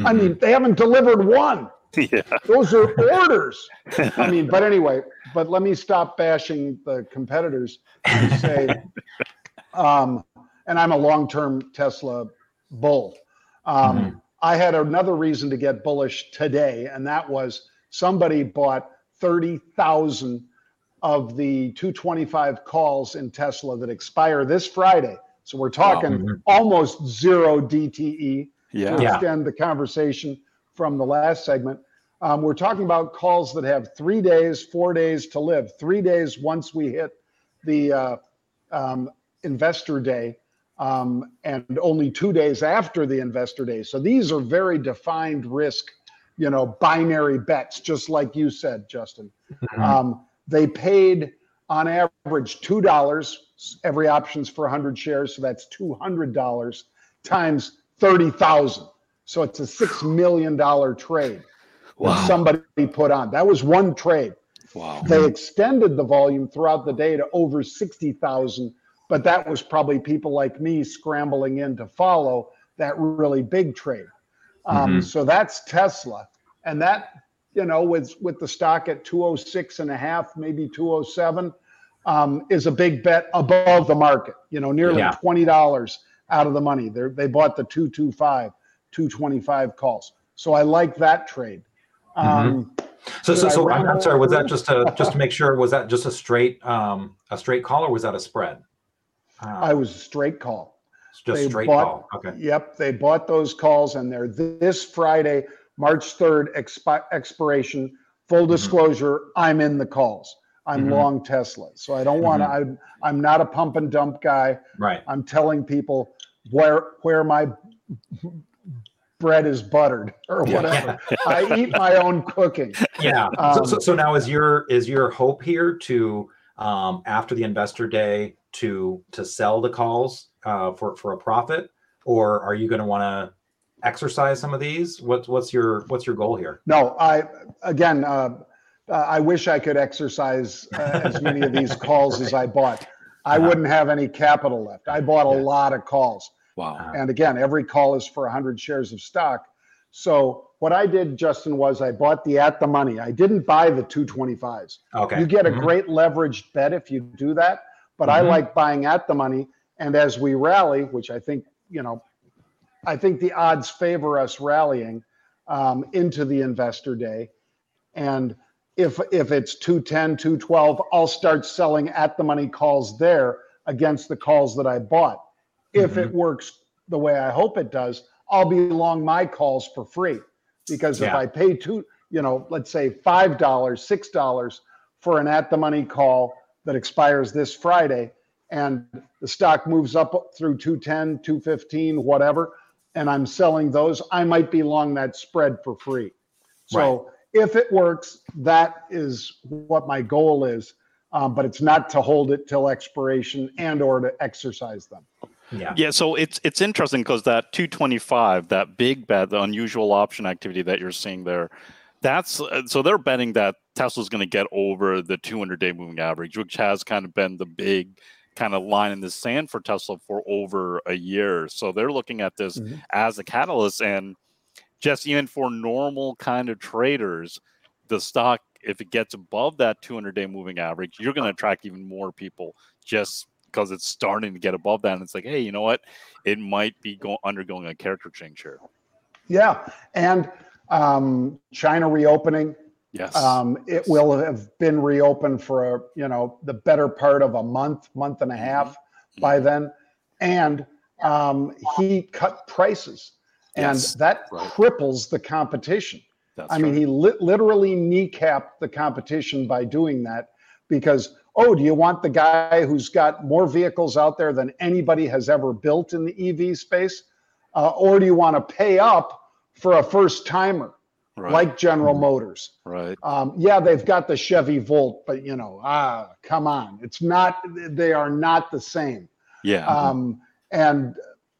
Mm-hmm. I mean, they haven't delivered one. Yeah. Those are orders. I mean, but anyway, but let me stop bashing the competitors and say, um, and I'm a long term Tesla bull. Um, mm-hmm. I had another reason to get bullish today, and that was somebody bought 30,000 of the 225 calls in Tesla that expire this Friday. So we're talking wow. almost zero DTE yeah. to extend the conversation from the last segment. Um, we're talking about calls that have three days, four days to live, three days once we hit the uh, um, investor day, um, and only two days after the investor day. So these are very defined risk, you know, binary bets, just like you said, Justin. Mm-hmm. Um, they paid on average two dollars. Every option's for 100 shares, so that's 200 dollars times 30,000. So it's a six million dollar trade wow. that somebody put on. That was one trade. Wow. They extended the volume throughout the day to over 60,000, but that was probably people like me scrambling in to follow that really big trade. Um, mm-hmm. So that's Tesla. And that, you know, with, with the stock at 206 and a half, maybe 207, um, is a big bet above the market, you know, nearly yeah. $20 out of the money. they they bought the 225, 225 calls. So I like that trade. Mm-hmm. Um, so, so, so I'm, I'm sorry. Was that just to just to make sure? Was that just a straight um, a straight call, or was that a spread? Uh, I was a straight call. Just they straight bought, call. Okay. Yep, they bought those calls, and they're this Friday, March third expi- expiration. Full mm-hmm. disclosure: mm-hmm. I'm in the calls. I'm mm-hmm. long Tesla, so I don't want to. Mm-hmm. I'm I'm not a pump and dump guy. Right. I'm telling people where where my bread is buttered or whatever. Yeah. I eat my own cooking. Yeah. Um, so, so, so, now is your is your hope here to um, after the investor day to to sell the calls uh, for for a profit, or are you going to want to exercise some of these? What's what's your what's your goal here? No, I again. Uh, uh, I wish I could exercise uh, as many of these calls as I bought. I uh-huh. wouldn't have any capital left. I bought a lot of calls. Wow. And again, every call is for 100 shares of stock. So what I did, Justin, was I bought the at the money. I didn't buy the 225s. Okay. You get a mm-hmm. great leveraged bet if you do that. But mm-hmm. I like buying at the money. And as we rally, which I think, you know, I think the odds favor us rallying um, into the investor day. And if if it's 210, 212, I'll start selling at the money calls there against the calls that I bought if mm-hmm. it works the way I hope it does, I'll be long my calls for free. Because yeah. if I pay two, you know, let's say five dollars, six dollars for an at the money call that expires this Friday, and the stock moves up through 210, 215, whatever, and I'm selling those, I might be long that spread for free. So right. If it works, that is what my goal is. Um, but it's not to hold it till expiration and or to exercise them. Yeah. Yeah. So it's it's interesting because that 225, that big bet, the unusual option activity that you're seeing there, that's uh, so they're betting that Tesla's going to get over the 200 day moving average, which has kind of been the big kind of line in the sand for Tesla for over a year. So they're looking at this mm-hmm. as a catalyst. And just even for normal kind of traders, the stock, if it gets above that 200 day moving average, you're going to attract even more people just because it's starting to get above that. And it's like, hey, you know what? It might be go- undergoing a character change here. Yeah. And um, China reopening. Yes. Um, it will have been reopened for a, you know the better part of a month, month and a half mm-hmm. by then, and um, he cut prices, and yes. that right. cripples the competition. That's I right. mean, he li- literally kneecapped the competition by doing that because oh, do you want the guy who's got more vehicles out there than anybody has ever built in the EV space? Uh, or do you want to pay up for a first timer right. like General mm-hmm. Motors? Right. Um, yeah, they've got the Chevy Volt, but you know, ah, come on. It's not, they are not the same. Yeah. Um, and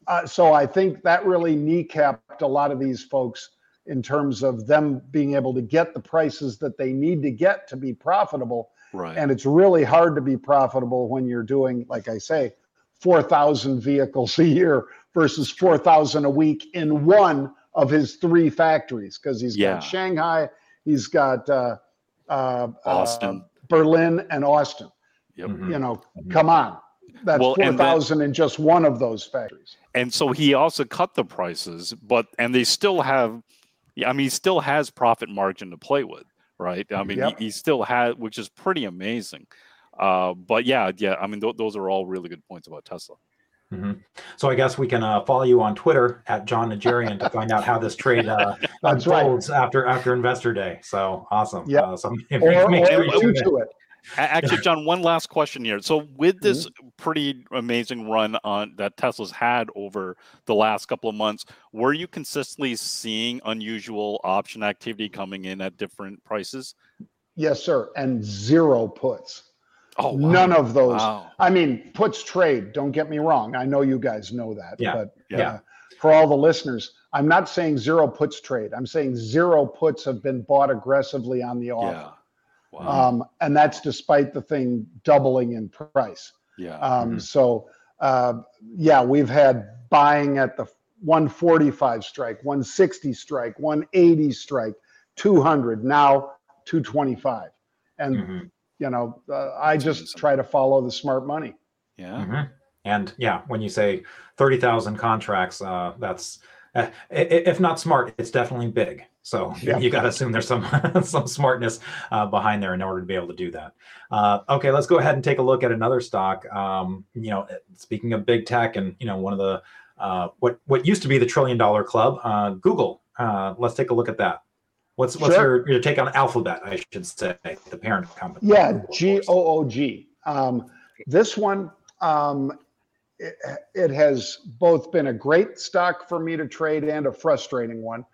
uh, so I think that really kneecapped a lot of these folks in terms of them being able to get the prices that they need to get to be profitable Right. And it's really hard to be profitable when you're doing, like I say, 4,000 vehicles a year versus 4,000 a week in one of his three factories because he's yeah. got Shanghai, he's got uh, uh, Austin, uh, Berlin, and Austin. Yep. You know, mm-hmm. come on. That's well, 4,000 in just one of those factories. And so he also cut the prices, but, and they still have, I mean, he still has profit margin to play with right? I mean, yep. he, he, still had, which is pretty amazing. Uh, but yeah, yeah, I mean, th- those are all really good points about Tesla. Mm-hmm. So I guess we can uh, follow you on Twitter at Jon Najarian to find out how this trade uh, unfolds right. after after Investor Day. So awesome! Yeah, uh, so or, make sure you to it. Actually, Jon, one last question here. So, with this mm-hmm. Pretty amazing run on that Tesla's had over the last couple of months, were you consistently seeing unusual option activity coming in at different prices? Yes, sir, and zero puts. Oh, wow. None of those. Wow. I mean, puts trade. Don't get me wrong. I know you guys know that. Yeah, But yeah. uh, for all the listeners, I'm not saying zero puts trade. I'm saying zero puts have been bought aggressively on the offer. Yeah. Wow. Um, and that's despite the thing doubling in price. Yeah. Um, Mhm. So, uh, yeah, we've had buying at the 145 strike, 160 strike, 180 strike, 200, now 225. And, Mhm. you know, uh, I just try to follow the smart money. yeah. Mhm. And yeah, when you say 30,000 contracts, uh, that's, uh, i- i- if not smart, it's definitely big. So Yeah. you got to assume there's some some smartness uh, behind there in order to be able to do that. Uh, okay, let's go ahead and take a look at another stock. Um, you know, speaking of big tech, and you know, one of the uh, what what used to be the trillion dollar club, uh, Google. Uh, let's take a look at that. What's what's Sure. your, your take on Alphabet? I should say the parent company. Yeah, G O O G. Um, this one, um, it, it has both been a great stock for me to trade and a frustrating one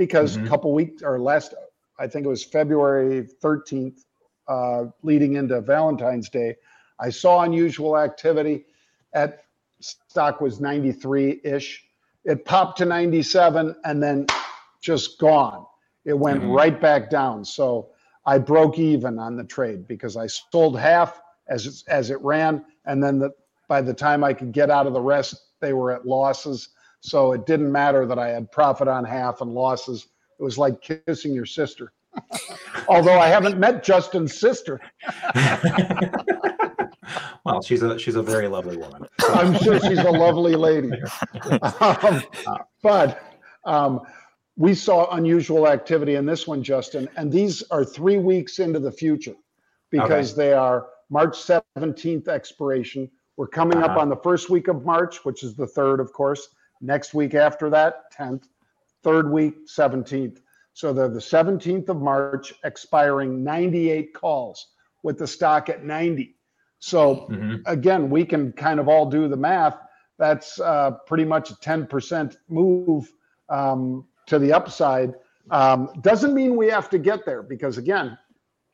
because Mhm. a couple weeks or last, I think it was February 13th, uh, leading into Valentine's Day, I saw unusual activity at stock was 93 ish. It popped to 97 and then just gone. It went Mhm. right back down. So I broke even on the trade because I sold half as it, as it ran, and then the, by the time I could get out of the rest, they were at losses. So it didn't matter that I had profit on half and losses. It was like kissing your sister. Although I haven't met Justin's sister, well, she's a she's a very lovely woman. I'm sure she's a lovely lady. Um, but um, we saw unusual activity in this one, Justin, and these are three weeks into the future because they are March 17th expiration. We're coming up Uh-huh. on the first week of March, which is the third, of course. Next week after that, 10th. Third week, 17th. So they're the 17th of March, expiring 98 calls with the stock at 90. So Mhm. again, we can kind of all do the math. That's uh, pretty much a 10% move um, to the upside. Um, doesn't mean we have to get there because, again,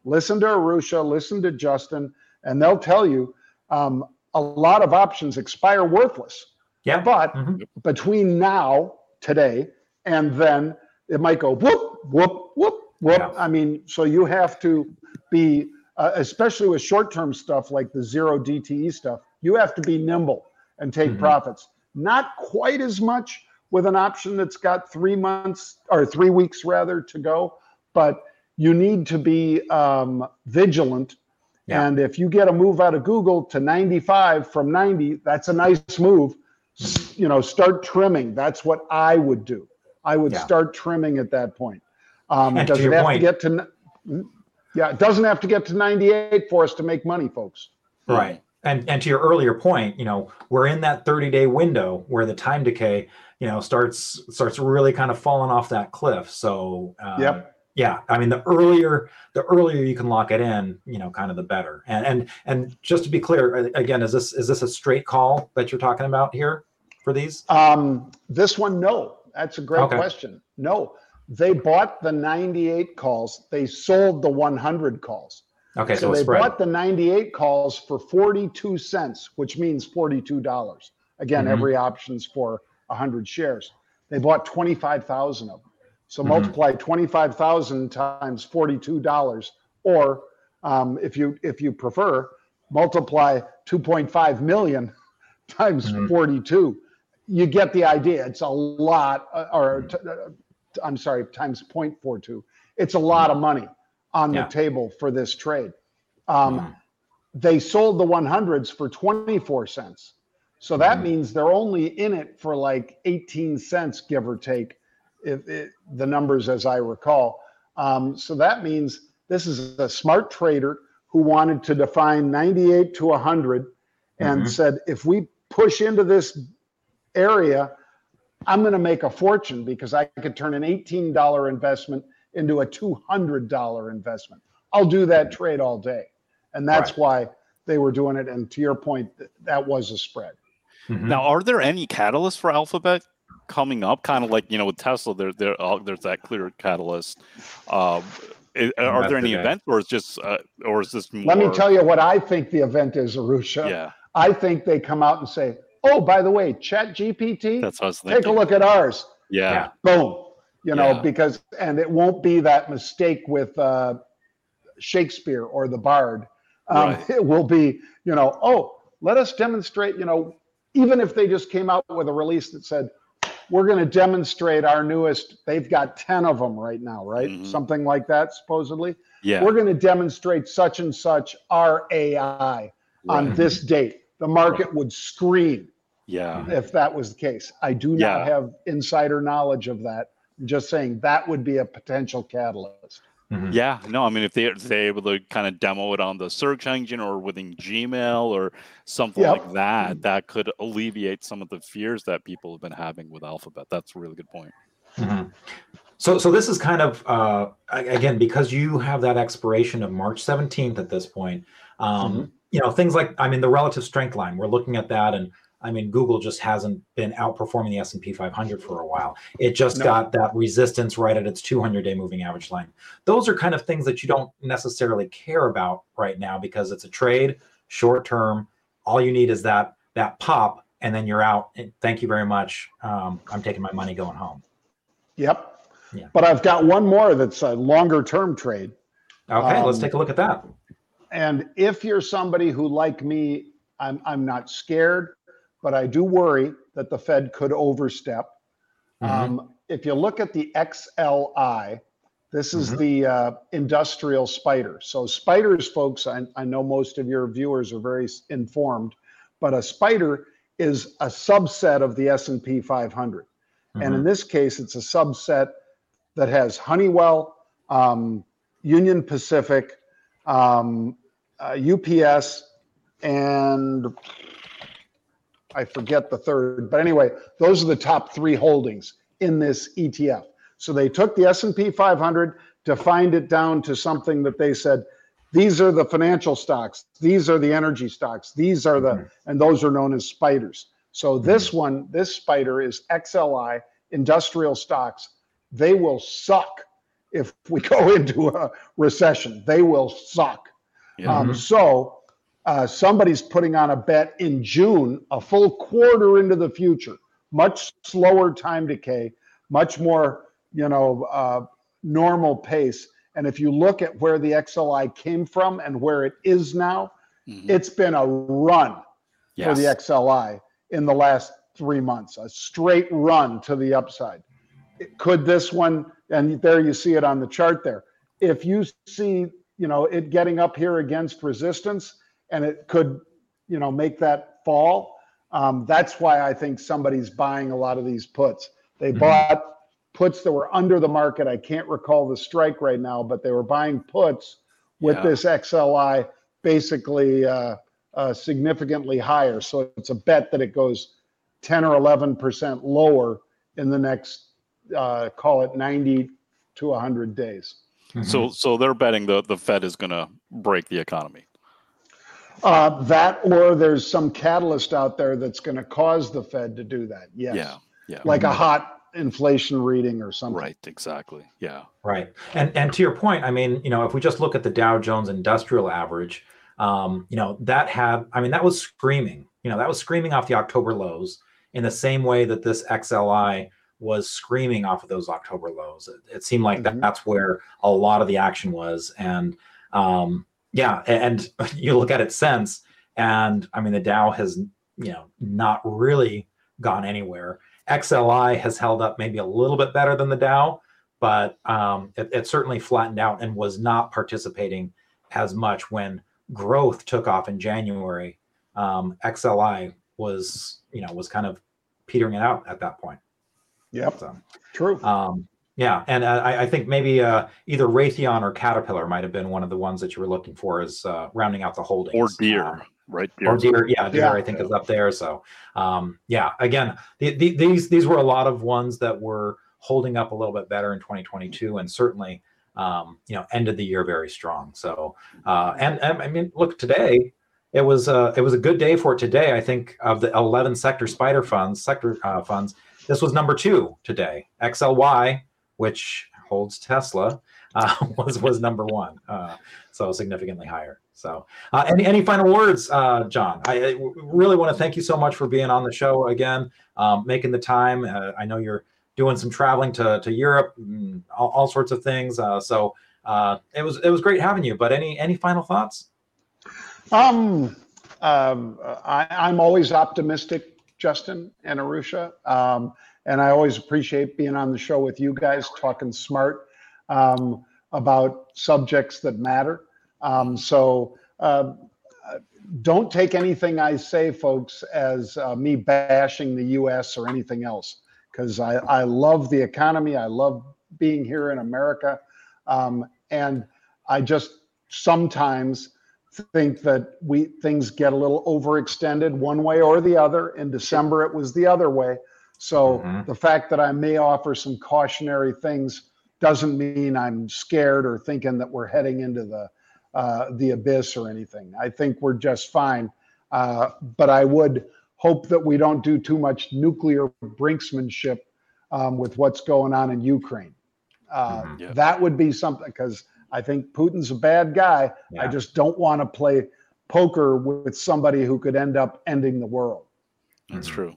listen to Arusha, listen to Justin, and they'll tell you um, a lot of options expire worthless. Yeah. But Mhm. between now, today, and then it might go whoop, whoop, whoop, whoop. Yeah. I mean, so you have to be, uh, especially with short term stuff like the zero DTE stuff, you have to be nimble and take Mhm. profits. Not quite as much with an option that's got three months or three weeks rather to go, but you need to be um, vigilant. Yeah. And if you get a move out of Google to 95 from 90, that's a nice move. You know, start trimming. That's what I would do. I would Yeah. start trimming at that point. Um, And to does it have point- to get to? Yeah, it doesn't have to get to 98 for us to make money, folks. Right. And and to your earlier point, you know, we're in that 30 day window where the time decay, you know, starts starts really kind of falling off that cliff. So um, Yep. Yeah, I mean the earlier the earlier you can lock it in, you know, kind of the better. And and and just to be clear, again, is this is this a straight call that you're talking about here for these? Um, this one, no. That's a great Okay. question. No, they bought the 98 calls. They sold the 100 calls. Okay, so, So they spread. bought the 98 calls for 42 cents, which means $42. Again, Mhm. every option's for 100 shares. They bought 25,000 of them. So Mhm. multiply 25,000 times $42 or um, if you if you prefer, multiply 2.5 million times Mhm. 42. You get the idea. It's a lot uh, or t- uh, I'm sorry, times 0.42. It's a lot of money on Yeah. the table for this trade. Um, Mhm. They sold the 100s for 24 cents. So that Mhm. means they're only in it for like 18 cents, give or take, if it, the numbers as I recall. Um, so that means this is a smart trader who wanted to define 98 to 100 and Mhm. said, if we push into this area, I'm going to make a fortune because I could turn an $18 investment into a $200 investment. I'll do that trade all day. And that's Right. why they were doing it. And to your point, that was a spread. Mhm. Now, are there any catalysts for Alphabet coming up? Kind of like you know with Tesla, there there uh, there's that clear catalyst. Um, are there any events, or is just, uh, or is this? More... Let me tell you what I think the event is, Arusha. Yeah. I think they come out and say, "Oh, by the way, Chat GPT. That's what I was thinking. Take a look at ours." Yeah. yeah. Boom. You know, yeah. because and it won't be that mistake with uh, Shakespeare or the Bard. Um, right. It will be, you know, oh, let us demonstrate. You know, even if they just came out with a release that said, we're going to demonstrate our newest they've got 10 of them right now right mm-hmm. something like that supposedly yeah we're going to demonstrate such and such our ai right. on this date the market right. would scream yeah if that was the case i do not yeah. have insider knowledge of that I'm just saying that would be a potential catalyst Mm-hmm. Yeah, no, I mean, if they if they're able to kind of demo it on the search engine or within Gmail or something yep. like that, that could alleviate some of the fears that people have been having with Alphabet. That's a really good point. Mm-hmm. So, so this is kind of uh, again because you have that expiration of March 17th at this point. Um, mm-hmm. You know, things like I mean, the relative strength line. We're looking at that, and I mean, Google just hasn't been outperforming the S&P 500 for a while. It just no. got that resistance right at its 200-day moving average line. Those are kind of things that you don't necessarily care about right now because it's a trade, short term. All you need is that that pop, and then you're out. And thank you very much. Um, I'm taking my money going home. Yep. Yeah. But I've got one more that's a longer term trade. Okay, um, let's take a look at that. And if you're somebody who, like me, I'm I'm not scared but I do worry that the Fed could overstep. Mm-hmm. Um, if you look at the XLI, this is mm-hmm. the uh, industrial spider. So spiders, folks, I, I, know most of your viewers are very informed, but a spider is a subset of the S&P 500. Mm-hmm. And in this case, it's a subset that has Honeywell, um, Union Pacific, um, uh, UPS, and I forget the third, but anyway, those are the top three holdings in this ETF. So they took the S&P 500, defined it down to something that they said, these are the financial stocks, these are the energy stocks, these are the, mm-hmm. and those are known as spiders. So this mm-hmm. one, this spider is XLI, industrial stocks. They will suck if we go into a recession. They will suck. Yeah. Um, so uh, somebody's putting on a bet in June, a full quarter into the future, much slower time decay, much more, you know, uh, normal pace. And if you look at where the XLI came from and where it is now, mm-hmm. it's been a run yes. for the XLI in the last three months, a straight run to the upside. Could this one, and there you see it on the chart there. If you see, you know, it getting up here against resistance, and it could, you know, make that fall. Um, that's why I think somebody's buying a lot of these puts. They mm-hmm. bought puts that were under the market. I can't recall the strike right now, but they were buying puts with yeah. this XLI basically uh, uh, significantly higher. So it's a bet that it goes 10 or 11% lower in the next, uh, call it 90 to 100 days. Mm-hmm. So, so they're betting the the Fed is going to break the economy. Uh, that or there's some catalyst out there that's going to cause the Fed to do that. Yes. Yeah. Yeah. Like a hot inflation reading or something. Right. Exactly. Yeah. Right. And and to your point, I mean, you know, if we just look at the Dow Jones Industrial Average, um, you know, that had, I mean, that was screaming. You know, that was screaming off the October lows in the same way that this XLI was screaming off of those October lows. It, it seemed like mm-hmm. that, that's where a lot of the action was, and um, yeah, and you look at it since, and I mean the Dow has you know not really gone anywhere. XLI has held up maybe a little bit better than the Dow, but um, it, it certainly flattened out and was not participating as much when growth took off in January. Um, XLI was you know was kind of petering it out at that point. Yep, so, true. Um, yeah, and uh, I, I, think maybe uh, either Raytheon or Caterpillar might have been one of the ones that you were looking for as uh, rounding out the holdings. Or Deere, um, right? Deere. Or Deere, yeah, Deere yeah. I think is up there. So, um, yeah, again, the, the, these these were a lot of ones that were holding up a little bit better in 2022, and certainly, um, you know, ended the year very strong. So, uh, and, and I mean, look, today it was uh, it was a good day for it today. I think of the 11 sector spider funds, sector uh, funds, this was number two today. XLY which holds Tesla, uh, was was number one, uh, so significantly higher. So, uh, any any final words, uh, Jon? I, I, really want to thank you so much for being on the show again, um, making the time. Uh, I know you're doing some traveling to to Europe, all, all, sorts of things. Uh, so it was it was great having you. But any any final thoughts? Um, um I, I'm always optimistic Justin and Arusha. Um, and I always appreciate being on the show with you guys, talking smart um, about subjects that matter. Um, so uh, don't take anything I say, folks, as uh, me bashing the US or anything else, because I, I love the economy. I love being here in America. Um, and I just sometimes think that we things get a little overextended one way or the other. In December, it was the other way. So mm-hmm. the fact that I may offer some cautionary things doesn't mean I'm scared or thinking that we're heading into the uh, the abyss or anything. I think we're just fine. Uh, but I would hope that we don't do too much nuclear brinksmanship um, with what's going on in Ukraine. Uh, mm-hmm. yeah. That would be something because I think Putin's a bad guy. Yeah. I just don't want to play poker with somebody who could end up ending the world. That's true.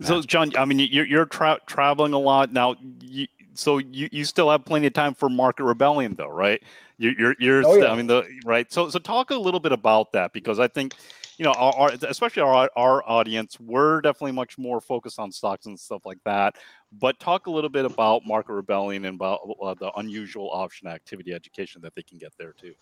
So, Jon, I mean, you're, you're tra- traveling a lot now. You, so you, you still have plenty of time for market rebellion, though, right? You're, you're, you're oh, yeah. I mean, the right. So, so talk a little bit about that because I think, you know, our, our, especially our our audience, we're definitely much more focused on stocks and stuff like that. But talk a little bit about market rebellion and about uh, the unusual option activity education that they can get there too.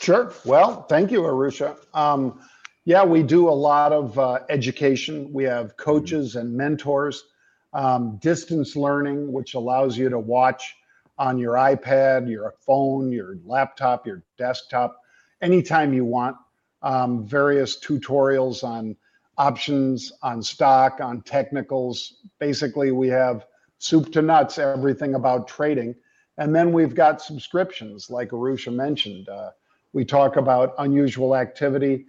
Sure. Well, thank you, Arusha. Um, yeah, we do a lot of uh, education. We have coaches and mentors, um, distance learning, which allows you to watch on your iPad, your phone, your laptop, your desktop, anytime you want. Um, various tutorials on options on stock, on technicals. Basically, we have soup to nuts, everything about trading. And then we've got subscriptions, like Arusha mentioned. Uh, we talk about unusual activity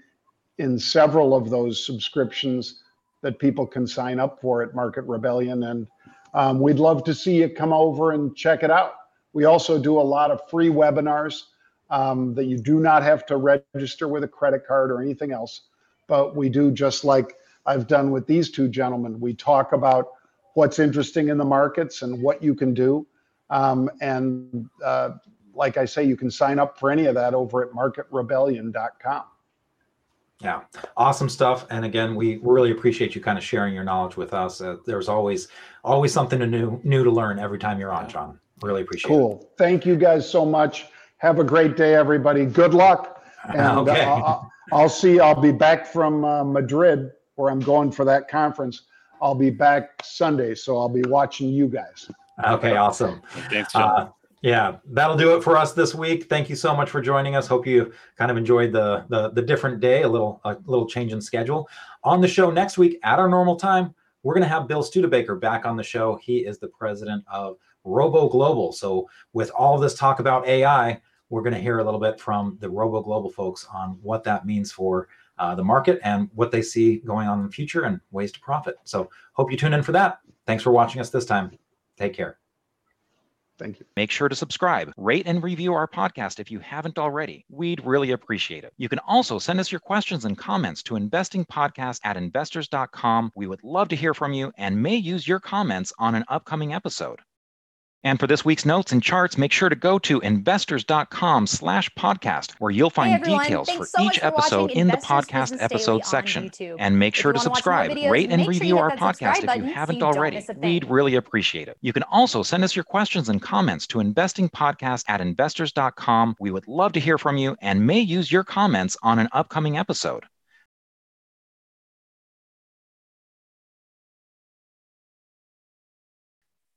in several of those subscriptions that people can sign up for at Market Rebellion. And um, we'd love to see you come over and check it out. We also do a lot of free webinars um, that you do not have to register with a credit card or anything else but we do just like I've done with these two gentlemen. We talk about what's interesting in the markets and what you can do. Um, and uh, like I say, you can sign up for any of that over at marketrebellion.com. Yeah, awesome stuff. And again, we really appreciate you kind of sharing your knowledge with us. Uh, there's always always something new new to learn every time you're on, Jon. Really appreciate cool. it. Cool. Thank you guys so much. Have a great day, everybody. Good luck. And okay. uh, I'll see. I'll be back from uh, Madrid, where I'm going for that conference. I'll be back Sunday, so I'll be watching you guys. Okay, awesome. Thanks, uh, yeah, that'll do it for us this week. Thank you so much for joining us. Hope you kind of enjoyed the the, the different day, a little a little change in schedule. On the show next week at our normal time, we're going to have Bill Studebaker back on the show. He is the president of Robo Global. So with all this talk about AI, we're going to hear a little bit from the Robo Global folks on what that means for uh, the market and what they see going on in the future and ways to profit. So, hope you tune in for that. Thanks for watching us this time. Take care. Thank you. Make sure to subscribe, rate, and review our podcast if you haven't already. We'd really appreciate it. You can also send us your questions and comments to investingpodcast at investors.com. We would love to hear from you and may use your comments on an upcoming episode. And for this week's notes and charts, make sure to go to investors.com slash podcast, where you'll find hey details for so each episode in the podcast episode section. And make sure to subscribe, videos, rate, and review our podcast if you haven't so you already. We'd really appreciate it. You can also send us your questions and comments to investingpodcast at investors.com. We would love to hear from you and may use your comments on an upcoming episode.